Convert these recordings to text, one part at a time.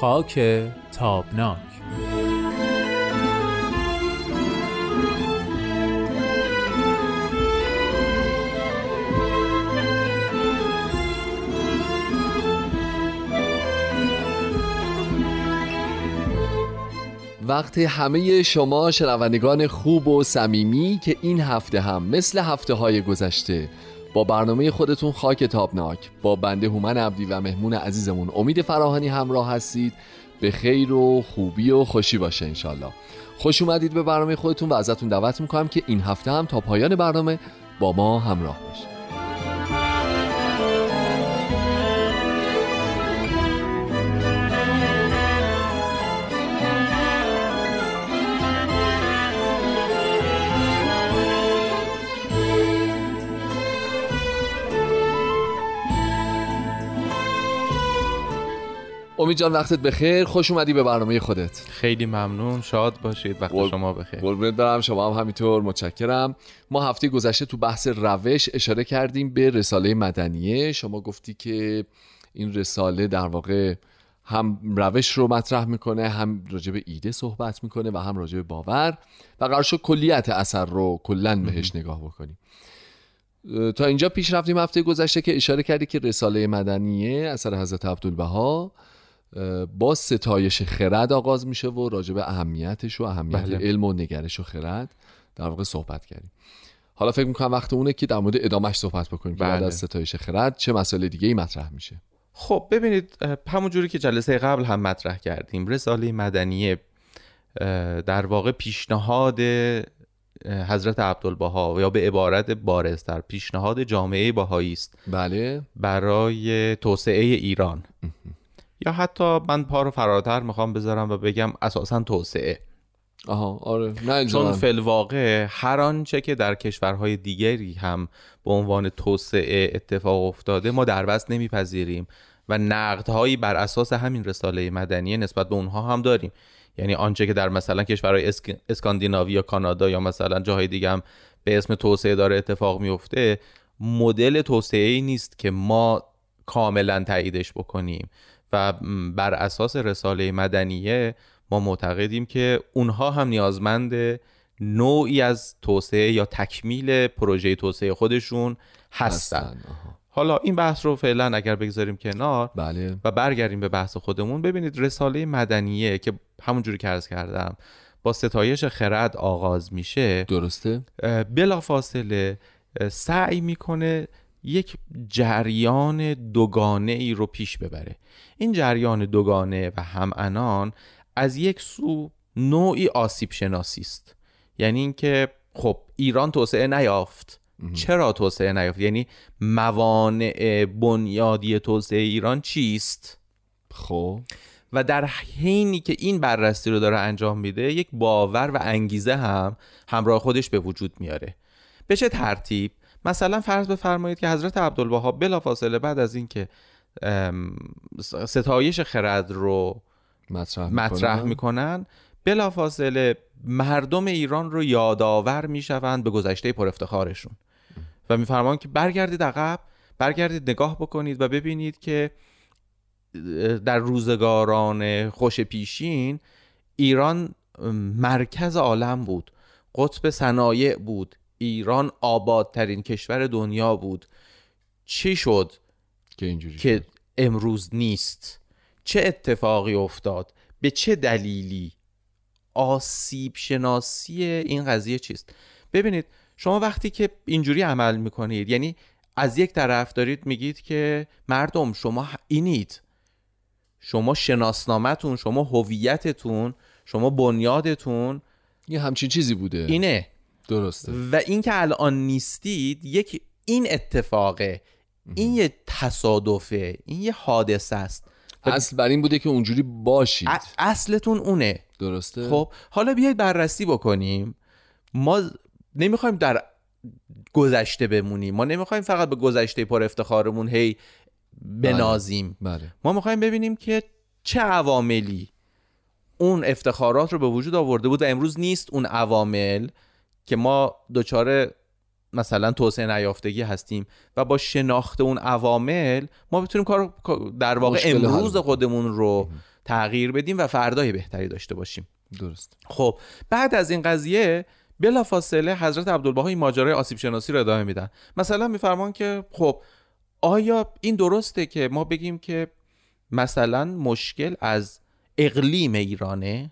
خاک تابناک. وقتی همه شما شنوندگان خوب و صمیمی که این هفته هم مثل هفته های گذشته با برنامه خودتون خاک تابناک. با بنده هومن عبدی و مهمون عزیزمون امید فراهانی همراه هستید. به خیر و خوبی و خوشی باشه انشالله. خوش اومدید به برنامه خودتون و ازتون دعوت می‌کنم که این هفته هم تا پایان برنامه با ما همراه باشید. امید جان وقتت بخیر. خوش اومدی به برنامه خودت. خیلی ممنون. شاد باشید وقت شما بخیر. قربونت برم. شما هم همینطور. متشکرم. ما هفته گذشته تو بحث روش اشاره کردیم به رساله مدنیه. شما گفتی که این رساله در واقع هم روش رو مطرح می‌کنه هم راجع به ایده صحبت می‌کنه و هم راجع به باور. و قرار شد کلیت اثر رو کلا بهش نگاه بکنیم. تا اینجا پیش رفتیم هفته گذشته که اشاره کردی که رساله مدنیه اثر حضرت عبدالبها. با ستایش خرد آغاز میشه و راجع به اهمیتش و اهمیت بله. علم و نگرش و خرد در واقع صحبت کردیم. حالا فکر می‌کنم وقت اونه که در مورد ادامش صحبت بکنیم بله. بعد از ستایش خرد چه مسئله دیگه ای مطرح میشه. خب ببینید همون جوری که جلسه قبل هم مطرح کردیم رساله مدنی در واقع پیشنهاد حضرت عبدالبها یا به عبارت بارزتر پیشنهاد جامعه باهایی است بله. برای توسعه ایران. یا حتی من پا رو فراتر می‌خوام بذارم و بگم اساسا توسعه. آها آره. نه چون فلواقع هر آنچه که در کشورهای دیگری هم به عنوان توسعه اتفاق افتاده ما در بست نمیپذیریم و نقدهایی بر اساس همین رساله مدنی نسبت به اونها هم داریم. یعنی آنچه که در مثلا کشورهای اسکاندیناوی یا کانادا یا مثلا جاهای دیگه هم به اسم توسعه داره اتفاق میفته مدل توسعه ای نیست که ما کاملا تاییدش بکنیم. و بر اساس رساله مدنیه ما معتقدیم که اونها هم نیازمند نوعی از توسعه یا تکمیل پروژه توسعه خودشون هستن. حالا این بحث رو فعلا اگر بگذاریم کنار بله. و برگردیم به بحث خودمون ببینید رساله مدنیه که همونجوری که عرض کردم با ستایش خرد آغاز میشه درسته؟ بلافاصله سعی می‌کنه یک جریان دوگانه ای رو پیش ببره. این جریان دوگانه و هم از یک سو نوعی آسیب شناسی است. یعنی اینکه خب ایران توسعه نیافت. چرا توسعه نیافت؟ یعنی موانع بنیادی توسعه ایران چیست؟ خب. و در حینی که این بررسی رو داره انجام میده یک باور و انگیزه هم همراه خودش به وجود میاره. به چه ترتیب؟ مثلا فرض بفرمایید که حضرت عبدالبها بلافاصله بعد از اینکه ستایش خرد رو مطرح, مطرح می‌کنن بلافاصله مردم ایران رو یادآور می‌شوند به گذشته پر افتخارشون. و میفرمان که برگردید عقب برگردید نگاه بکنید و ببینید که در روزگاران خوش پیشین ایران مرکز عالم بود. قطب صنایع بود. ایران آبادترین کشور دنیا بود. چی شد؟ که اینجوری که امروز نیست. چه اتفاقی افتاد؟ به چه دلیلی؟ آسیب شناسی این قضیه چیست؟ ببینید شما وقتی که اینجوری عمل می‌کنید یعنی از یک طرف دارید میگید که مردم شما اینید. شما شناسنامتون شما هویتتون شما بنیادتون یه همچین چیزی بوده. اینه. درسته. و اینکه الان نیستید یک این اتفاقه. این یه تصادفه. این یه حادثه است. اصل بر این بوده که اونجوری باشید. اصلتون اونه. درسته؟ خب حالا بیایید بررسی بکنیم. ما نمی‌خوایم در گذشته بمونیم. ما نمی‌خوایم فقط به گذشته پر افتخارمون هی بنازیم. بله. بله. ما می‌خوایم ببینیم که چه عواملی اون افتخارات رو به وجود آورده بود و امروز نیست اون عوامل. که ما دچار مثلا توسعه نیافتگی هستیم و با شناخت اون عوامل ما بتونیم کار در واقع امروز خودمون رو تغییر بدیم و فردای بهتری داشته باشیم. درست. خب بعد از این قضیه بلافاصله حضرت عبدالبها این ماجرای آسیب شناسی رو ادامه میدن. مثلا میفرمان که خب آیا این درسته که ما بگیم که مثلا مشکل از اقلیم ایرانه؟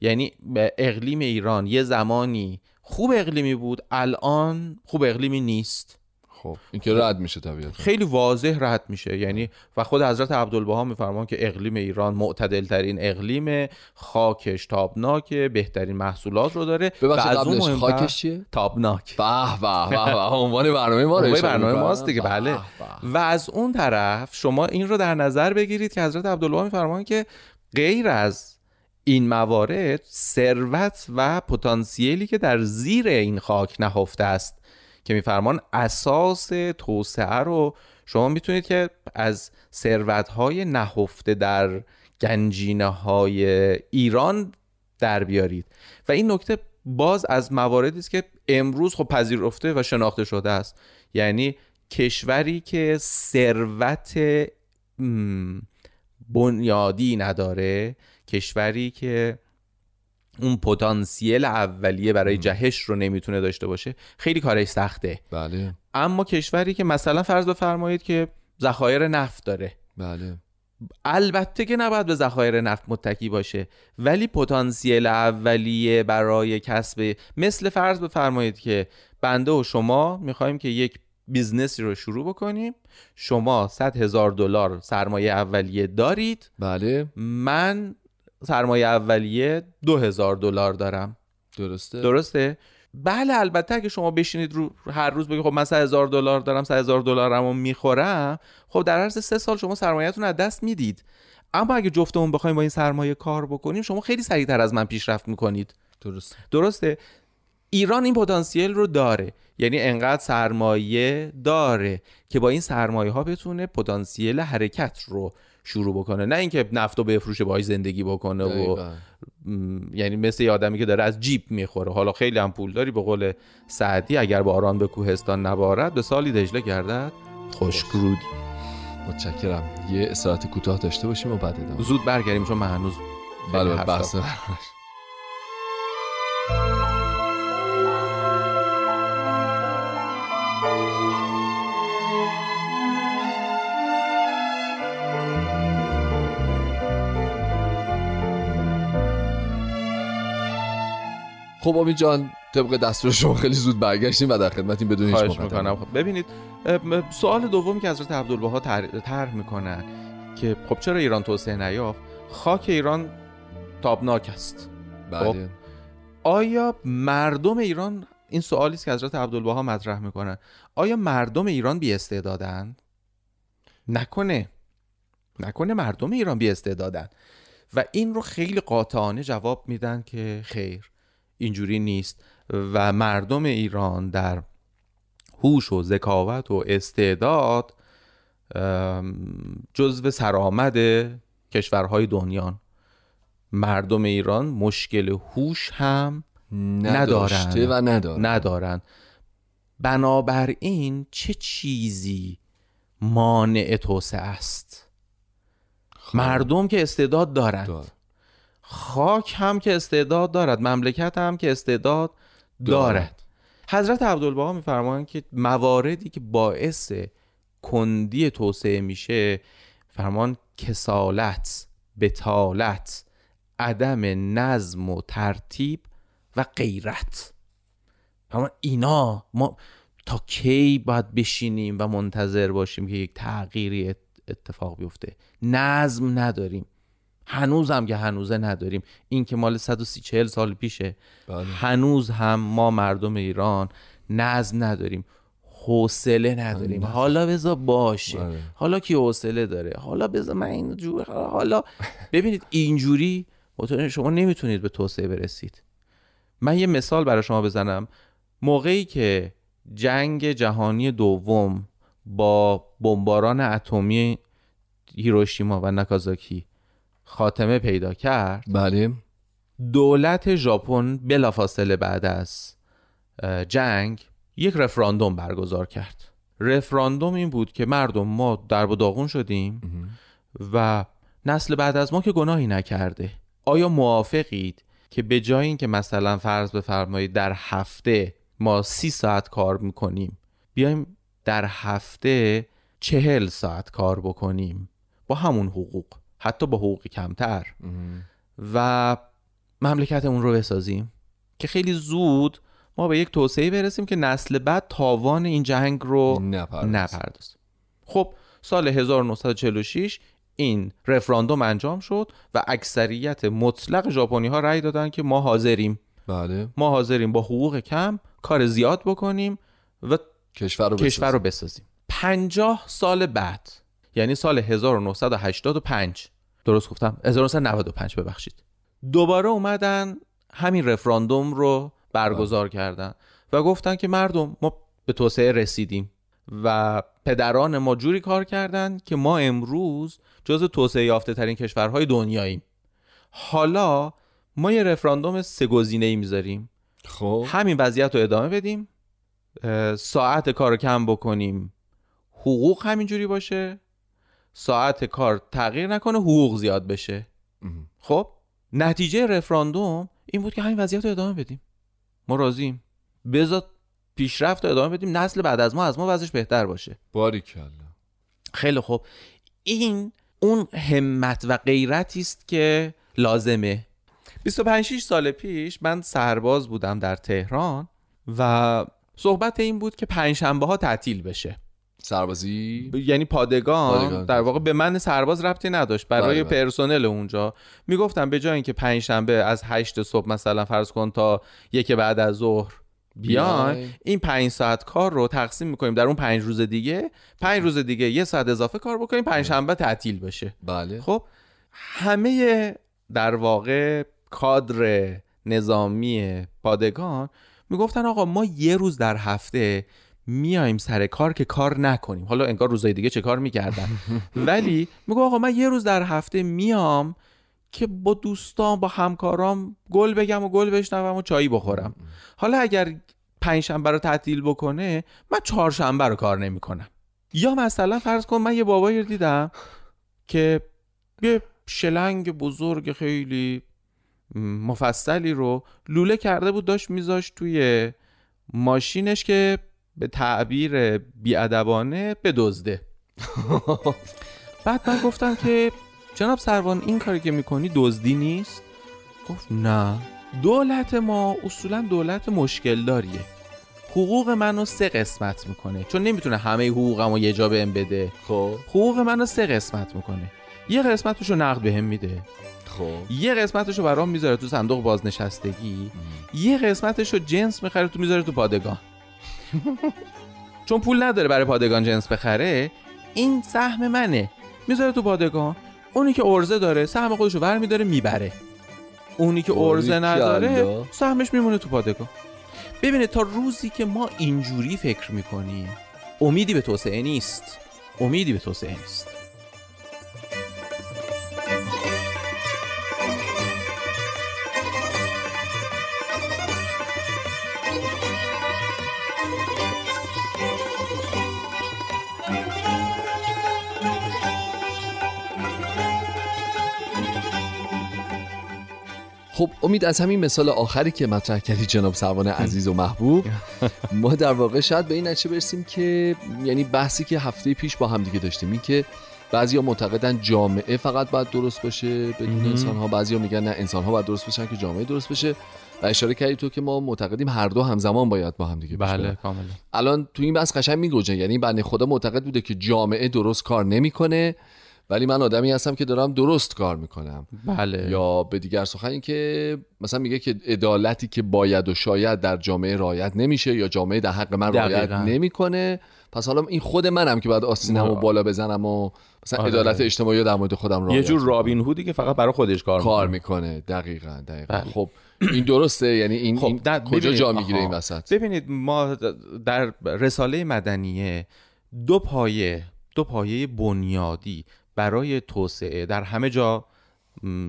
یعنی اقلیم ایران یه زمانی خوب اقلیمی بود الان خوب اقلیمی نیست. خب این که رد میشه طبیعتا. خیلی واضح رد میشه. یعنی و خود حضرت عبدالبها میفرمان که اقلیم ایران معتدل ترین اقلیم خاکش تابناک بهترین محصولات رو داره. ببخشید و از اون خاکش چیه؟ تابناک. به به به عنوان برنامه ما برنامه می‌کنن. ماست دیگه بله. و از اون طرف شما این رو در نظر بگیرید که حضرت عبدالله میفرمان که غیر از این موارد ثروت و پتانسیلی که در زیر این خاک نهفته است که میفرمان اساس توسعه رو شما می‌تونید که از ثروت‌های نهفته در گنجینه های ایران در بیارید. و این نکته باز از مواردی است که امروز خب پذیرفته و شناخته شده است. یعنی کشوری که ثروت بنیادی نداره کشوری که اون پتانسیل اولیه برای جهش رو نمی‌تونه داشته باشه خیلی کارش سخته. بله. اما کشوری که مثلا فرض بفرمایید که ذخایر نفت داره. بله. البته که نباید به ذخایر نفت متکی باشه ولی پتانسیل اولیه برای کسب مثل فرض بفرمایید که بنده و شما می‌خوایم که یک business ی رو شروع بکنیم. شما 100 هزار دلار سرمایه اولیه دارید. بله. من سرمایه اولیه دو هزار دلار دارم. درسته. درسته؟ بله البته اگه شما بشینید رو هر روز بگید خب من 100 هزار دلار دارم 100 هزار دلارمو می‌خورم. خب در عرض سه سال شما سرمایه‌تون از دست می‌دید. اما اگه جفتمون بخوایم با این سرمایه کار بکنیم شما خیلی سریعتر از من پیشرفت می‌کنید. درست درسته؟ ایران این پتانسیل رو داره. یعنی انقدر سرمایه داره که با این سرمایه ها بتونه پتانسیل حرکت رو شروع بکنه. نه اینکه نفت رو بفروشه باهاش زندگی بکنه و. م، یعنی مثل یه آدمی که داره از جیب می‌خوره. حالا خیلی هم پول داری به قول سعدی اگر باران به کوهستان نبارد به سالی دجله گردد. خشکرودی متشکرم. یه استراحت کوتاه داشته باشیم و بعد ادامه. زود برگردیم چون من هنوز بله بحث خب امید جان طبق دستور شما خیلی زود برگشتیم و در خدمتیم بدون هیچ. می‌کنم. خب ببینید سوال دومی که حضرت عبدالبها طرح می‌کنن که خب چرا ایران توسعه نیافت؟ خاک ایران تابناک است. بله. آیا مردم ایران این سوالی است که حضرت عبدالبها مطرح می‌کنن آیا مردم ایران بی استعدادند نکنه. نکنه مردم ایران بی استعدادند و این رو خیلی قاطعانه جواب میدن که خیر. اینجوری نیست و مردم ایران در هوش و ذکاوت و استعداد جزو سرآمد کشورهای دنیان. مردم ایران مشکل هوش هم نداشته و نداره ندارن. بنابراین چه چیزی مانع توسعه است؟ مردم که استعداد دارند. دار. خاک هم که استعداد دارد مملکت هم که استعداد دارد. دارد. حضرت عبدالبها میفرمایند که مواردی که باعث کندی توسعه میشه فرمان کسالت بتالت عدم نظم و ترتیب و غیرت. اما اینا ما تا کی باید بشینیم و منتظر باشیم که یک تغییری ات- اتفاق بیفته؟ نظم نداریم. هنوز هم که هنوزه نداریم. این که مال 130 40 سال پیشه. بله. هنوز هم ما مردم ایران نظم نداریم. حوصله نداریم. حالا بذار باشه. بله. حالا کی حوصله داره؟ حالا بذار من این جو حالا ببینید اینجوری شما نمی‌تونید به توسعه برسید. من یه مثال برای شما بزنم. موقعی که جنگ جهانی دوم با بمباران اتمی هیروشیما و ناکازاکی خاتمه پیدا کرد. بله. دولت ژاپن بلافاصله بعد از جنگ یک رفراندوم برگزار کرد. رفراندوم این بود که مردم ما درب و داغون شدیم و نسل بعد از ما که گناهی نکرده. آیا موافقید که به جای اینکه مثلا فرض بفرمایید در هفته ما سی ساعت کار می‌کنیم بیایم در هفته چهل ساعت کار بکنیم؟ با همون حقوق. حتی با حقوق کمتر. و مملکتمون رو بسازیم. که خیلی زود ما به یک توسعه برسیم که نسل بعد تاوان این جنگ رو نپردازیم. خب سال 1946 این رفراندوم انجام شد و اکثریت مطلق ژاپنی ها رأی دادن که ما حاضریم. بله. ما حاضریم با حقوق کم کار زیاد بکنیم و کشور رو کشور رو بسازیم. بسازیم 50 سال بعد یعنی سال 1985 درست گفتم؟ 1995 ببخشید. دوباره اومدن همین رفراندوم رو برگزار کردن و گفتن که مردم ما به توسعه رسیدیم و پدران ما جوری کار کردن که ما امروز جز توسعه یافته ترین کشورهای دنیاییم. حالا ما یه رفراندوم سه گزینه ای می‌ذاریم. خب. همین وضعیت رو ادامه بدیم. ساعت کار رو کم بکنیم. حقوق همینجوری باشه. ساعت کار تغییر نکنه حقوق زیاد بشه. خب نتیجه رفراندوم این بود که همین وضعیت رو ادامه بدیم. ما راضیم. بذار پیشرفت رو ادامه بدیم نسل بعد از ما از ما وضعش بهتر باشه. باریکلا خیلی خوب. این اون همت و غیرتی است که لازمه. 25 6 سال پیش من سرباز بودم در تهران و صحبت این بود که پنجشنبه ها تعطیل بشه. سربازی؟ یعنی پادگان, پادگان. در واقع به من سرباز ربطی نداشت. برای بله، بله. پرسنل اونجا. می‌گفتم به جای اینکه پنج شنبه از هشت صبح مثلا فرض کن تا یک بعد از ظهر بیاین بیاین. این پنج ساعت کار رو تقسیم می‌کنیم. در اون پنج روز دیگه پنج روز دیگه یه ساعت اضافه کار بکنیم پنج شنبه تعطیل بشه. بله. خب همه در واقع کادر نظامی پادگان می‌گفتن آقا ما یه روز در هفته میایم سر کار که کار نکنیم. حالا انگار روزای دیگه چه کار می‌کردن. ولی میگو آقا من یه روز در هفته میام که با دوستان با همکارام گل بگم و گل بشنوم و چایی بخورم. حالا اگر پنجشنبه رو تعطیل بکنه من چهارشنبه رو کار نمی‌کنم. یا مثلا فرض کن من یه بابایی رو دیدم که یه شلنگ بزرگ خیلی مفصلی رو لوله کرده بود داشت میذاشت توی ماشینش که به تعبیر بیادبانه بدزده بعد من گفتم که جناب سروان این کاری که می‌کنی دزدی نیست؟ گفت نه. دولت ما اصولا دولت مشکل داریه حقوق منو سه قسمت می‌کنه. چون نمی‌تونه همه حقوقمو یه جا بهم بده. خب. حقوق منو سه قسمت می‌کنه. یه قسمتشو نقد بهم میده. خب. یه قسمتشو برام می‌ذاره تو صندوق بازنشستگی. یه قسمتشو جنس می‌خره تو می‌ذاره تو پادگان چون پول نداره برای پادگان جنس بخره این سهم منه. می‌ذاره تو پادگان. اونی که ارزه داره سهم خودشو ور میداره می‌بره. اونی که ارزه نداره. سهمش میمونه تو پادگان. ببینید تا روزی که ما اینجوری فکر می‌کنیم امیدی به توسعه نیست. امیدی به توسعه نیست. خب امید از همین مثال آخری که مطرح کردی جناب سروان عزیز و محبوب ما در واقع شاید به این نتیجه برسیم که یعنی بحثی که هفته پیش با هم دیگه داشتیم این که بعضیا معتقدن جامعه فقط باید درست باشه بدون. انسان ها بعضیا میگن نه انسان ها باید درست باشن که جامعه درست بشه. و اشاره کردی تو که ما معتقدیم هر دو همزمان باید با هم دیگه برن. بله کاملا. الان تو این بحث قشنگ میگوجه یعنی بنده خدا معتقد بوده که جامعه درست کار نمی‌کنه. ولی من آدمی هستم که دارم درست کار می‌کنم بله یا به دیگر سخن این که مثلا میگه که عدالتی که باید و شاید در جامعه رعایت نمیشه یا جامعه در حق من رعایت. نمی‌کنه پس حالا این خود منم که باید آستینمو بالا بزنم و مثلا آره. عدالت اجتماعی رو در مورد خودم رعایت یه جور. رابین هودی که فقط برای خودش کار, کار می‌کنه دقیقا دقیقا بله. خب این درسته یعنی این, خب، این کجا جا می‌گیره. این وسط ببینید ما در رساله مدنیه دو پایه دو پایه بنیادی برای توسعه در همه جا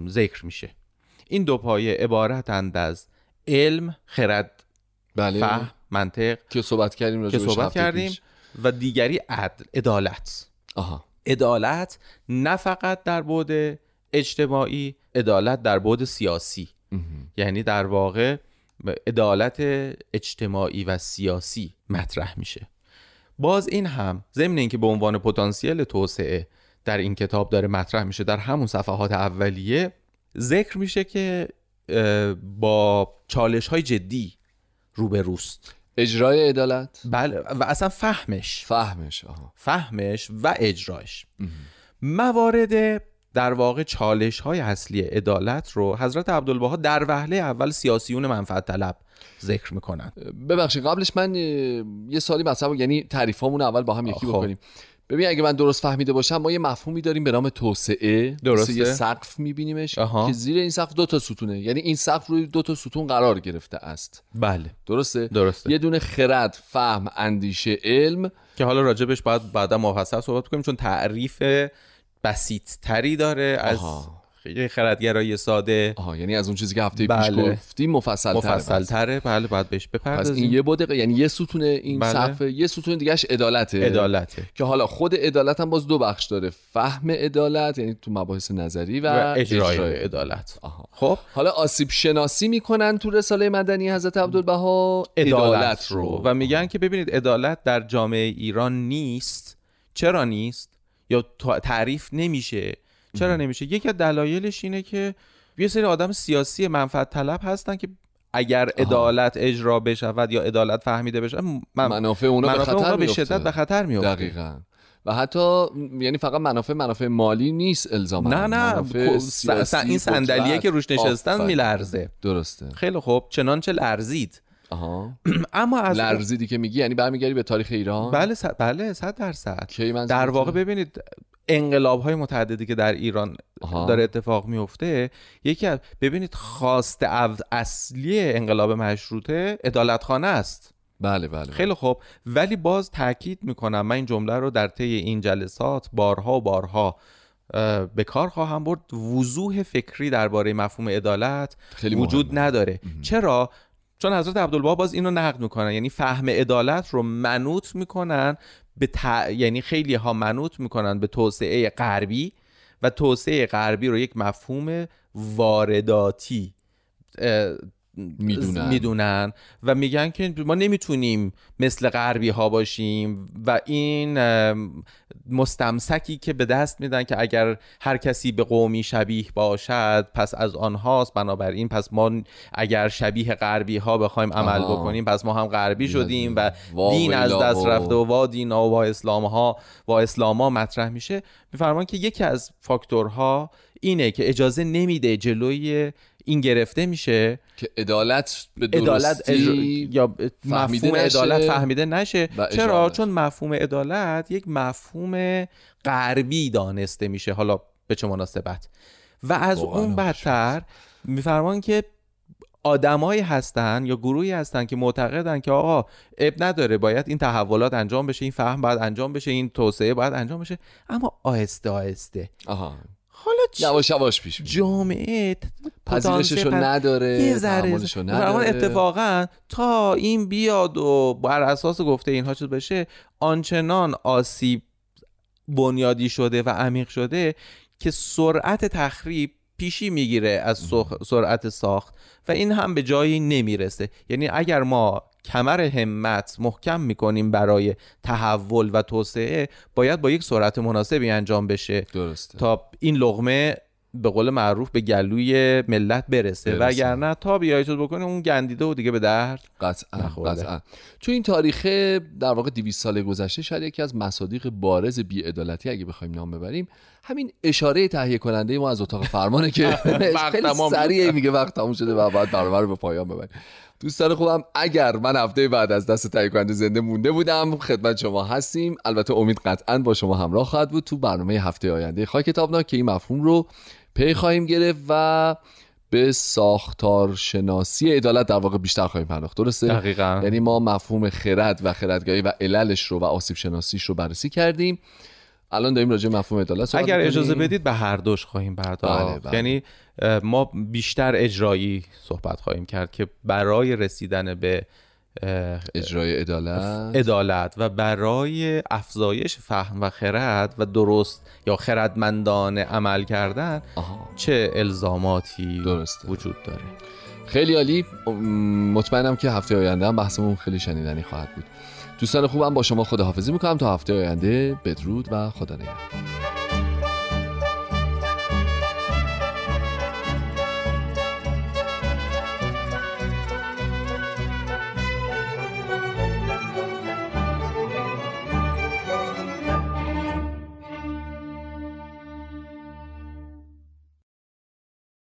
ذکر میشه. این دو پایه عبارتند از علم خرد بله. فهم منطق که صحبت کردیم که صحبت کردیم پیش. و دیگری عدل عدالت. آها. عدالت نه فقط در بعد اجتماعی عدالت در بعد سیاسی. یعنی در واقع عدالت اجتماعی و سیاسی مطرح میشه. باز این هم ضمن اینکه به عنوان پتانسیل توسعه در این کتاب داره مطرح میشه در همون صفحات اولیه ذکر میشه که با چالش های جدی روبروست اجرای عدالت؟ بله و اصلا فهمش. فهمش آها. فهمش و اجرایش. موارد در واقع چالش های اصلی عدالت رو حضرت عبدالبها در وهله اول سیاسیون منفعت طلب ذکر می‌کنن. ببخشید قبلش من یه سالی مثلا یعنی تعریفامون اول با هم یکی خب. بکنیم. ببین اگه من درست فهمیده باشم ما یه مفهومی داریم به نام توسعه. درسته. یه سقف میبینیمش آها. که زیر این سقف دو تا ستونه. یعنی این سقف روی دو تا ستون قرار گرفته است. بله. درسته؟ درسته. یه دونه خرد فهم اندیشه علم. که حالا راجبش باید بعدا مفصل صحبت کنیم چون تعریف بسیط تری داره از آها. خیلی خردگرایی ساده. آها یعنی از اون چیزی که هفته پیش بله. گفتیم مفصل مفصل تره بله باید بهش پس بپردازیم. این یه بوده یعنی یه ستون این بله. سقف یه ستون دیگهش عدالته. عدالته. که حالا خود عدالت هم باز دو بخش داره. فهم عدالت یعنی تو مباحث نظری و, و اجرای عدالت. آها. خب. حالا آسیب شناسی می‌کنن تو رساله مدنی حضرت عبدالبها عدالت رو. و میگن که ببینید عدالت در جامعه ایران نیست. چرا نیست؟ یا تعریف نمیشه. چرا نمیشه؟ یکی از دلایلش اینه که یه سری آدم سیاسی منفعت طلب هستن که اگر عدالت اجرا بشود یا عدالت فهمیده بشه من منافع اونا به خطر به. شدت به خطر میفته دقیقا. و حتی یعنی فقط منافع منافع مالی نیست الزاما. نه نه. س- سیاسی، این صندلیه. که روش نشستن. میلرزه. درسته. خیلی خوب. چنانچه لرزید. آها. اما از لرزیدی که میگی یعنی برمیگردی به تاریخ ایران؟ بله صد بله صد درصد. در واقع ببینید انقلاب های متعددی که در ایران آها. داره اتفاق میفته یکی از ببینید خواست اصلی انقلاب مشروطه عدالتخانه است. بله بله خیلی خوب. ولی باز تاکید می‌کنم من این جمله رو در طی این جلسات بارها و بارها به کار خواهم برد. وضوح فکری درباره مفهوم عدالت وجود مهمه. نداره. چرا؟ چون حضرت عبدالبها باز اینو نقد می‌کنن. یعنی فهم عدالت رو منوط می‌کنن به ت... یعنی خیلی ها منوط می‌کنن به توسعه غربی و توسعه غربی رو یک مفهوم وارداتی می‌دونن. می‌دونن و میگن که ما نمی‌تونیم مثل غربی ها باشیم و این مستمسکی که به دست میدن که اگر هر کسی به قومی شبیه باشد پس از آنهاست بنابراین پس ما اگر شبیه غربی ها بخوایم عمل آها. بکنیم پس ما هم غربی شدیم و دین از دست رفته و وا دینا و وا اسلام ها و اسلام ها مطرح میشه میفرمان که یکی از فاکتورها اینه که اجازه نمیده جلوی این گرفته میشه که عدالت به درستی اج... یا مفهوم عدالت فهمیده نشه. چرا. چون مفهوم عدالت یک مفهوم غربی دانسته میشه. حالا به چه مناسبت. و از اون. بدتر میفرمان که آدمایی هستن یا گروهی هستن که معتقدن که آقا اب نداره باید این تحولات انجام بشه این فهم باید انجام بشه این توسعه باید انجام بشه. اما آهسته آهسته. آها. حالا چی یواش یواش پیش. جامعه پذیرششو نداره یه ذره نداره اتفاقا تا این بیاد و بر اساس گفته اینها چیز بشه آنچنان آسیب بنیادی شده و عمیق شده که سرعت تخریب پیشی می‌گیره از سرعت ساخت و این هم به جایی نمی‌رسه یعنی اگر ما کمر همت محکم می‌کنیم برای تحول و توسعه باید با یک سرعت مناسبی انجام بشه درسته تا این لغمه به قول معروف به گلوی ملت برسه, برسه. وگرنه تا بیای چیز بکنه اون گندیده و دیگه به درد قطعا. قطعا تو این تاریخ در واقع 200 سال گذشته شاید یکی از مصادیق بارز بیعدالتی اگه بخوایم نام ببریم همین اشاره تهیه کننده ما از اتاق فرمانه که خیلی. سریع میگه وقت تموم شده و باید برنامه رو به پایان ببریم. دوستان خوبم اگر من هفته بعد از دست تهیه کننده زنده مونده بودم خدمت شما هستیم. البته امید قطعا با شما همراه خواهد بود تو برنامه هفته آینده خواهی کتابناک که این مفهوم رو پی خواهیم گرفت و به ساختار شناسی عدالت در واقع بیشتر خواهیم پرداخت. درسته؟ دقیقاً. یعنی ما مفهوم خرد و خردگاهی و عللش رو و آسیب شناسیش رو بررسی کردیم. الان داریم راجع مفهوم عدالت اگر می‌کنیم. اجازه بدید به هر دوش خواهیم پرداخت بله، بله. یعنی ما بیشتر اجرایی صحبت خواهیم کرد که برای رسیدن به اجرای عدالت عدالت و برای افزایش فهم و خرد و درست یا خردمندانه عمل کردن آها. چه الزاماتی درسته. وجود داره خیلی عالی مطمئنم که هفته آینده هم بحثمون خیلی شنیدنی خواهد بود دوستان خوبم با شما خداحافظی می‌کنم. تا هفته آینده بدرود و خدا نگهدار.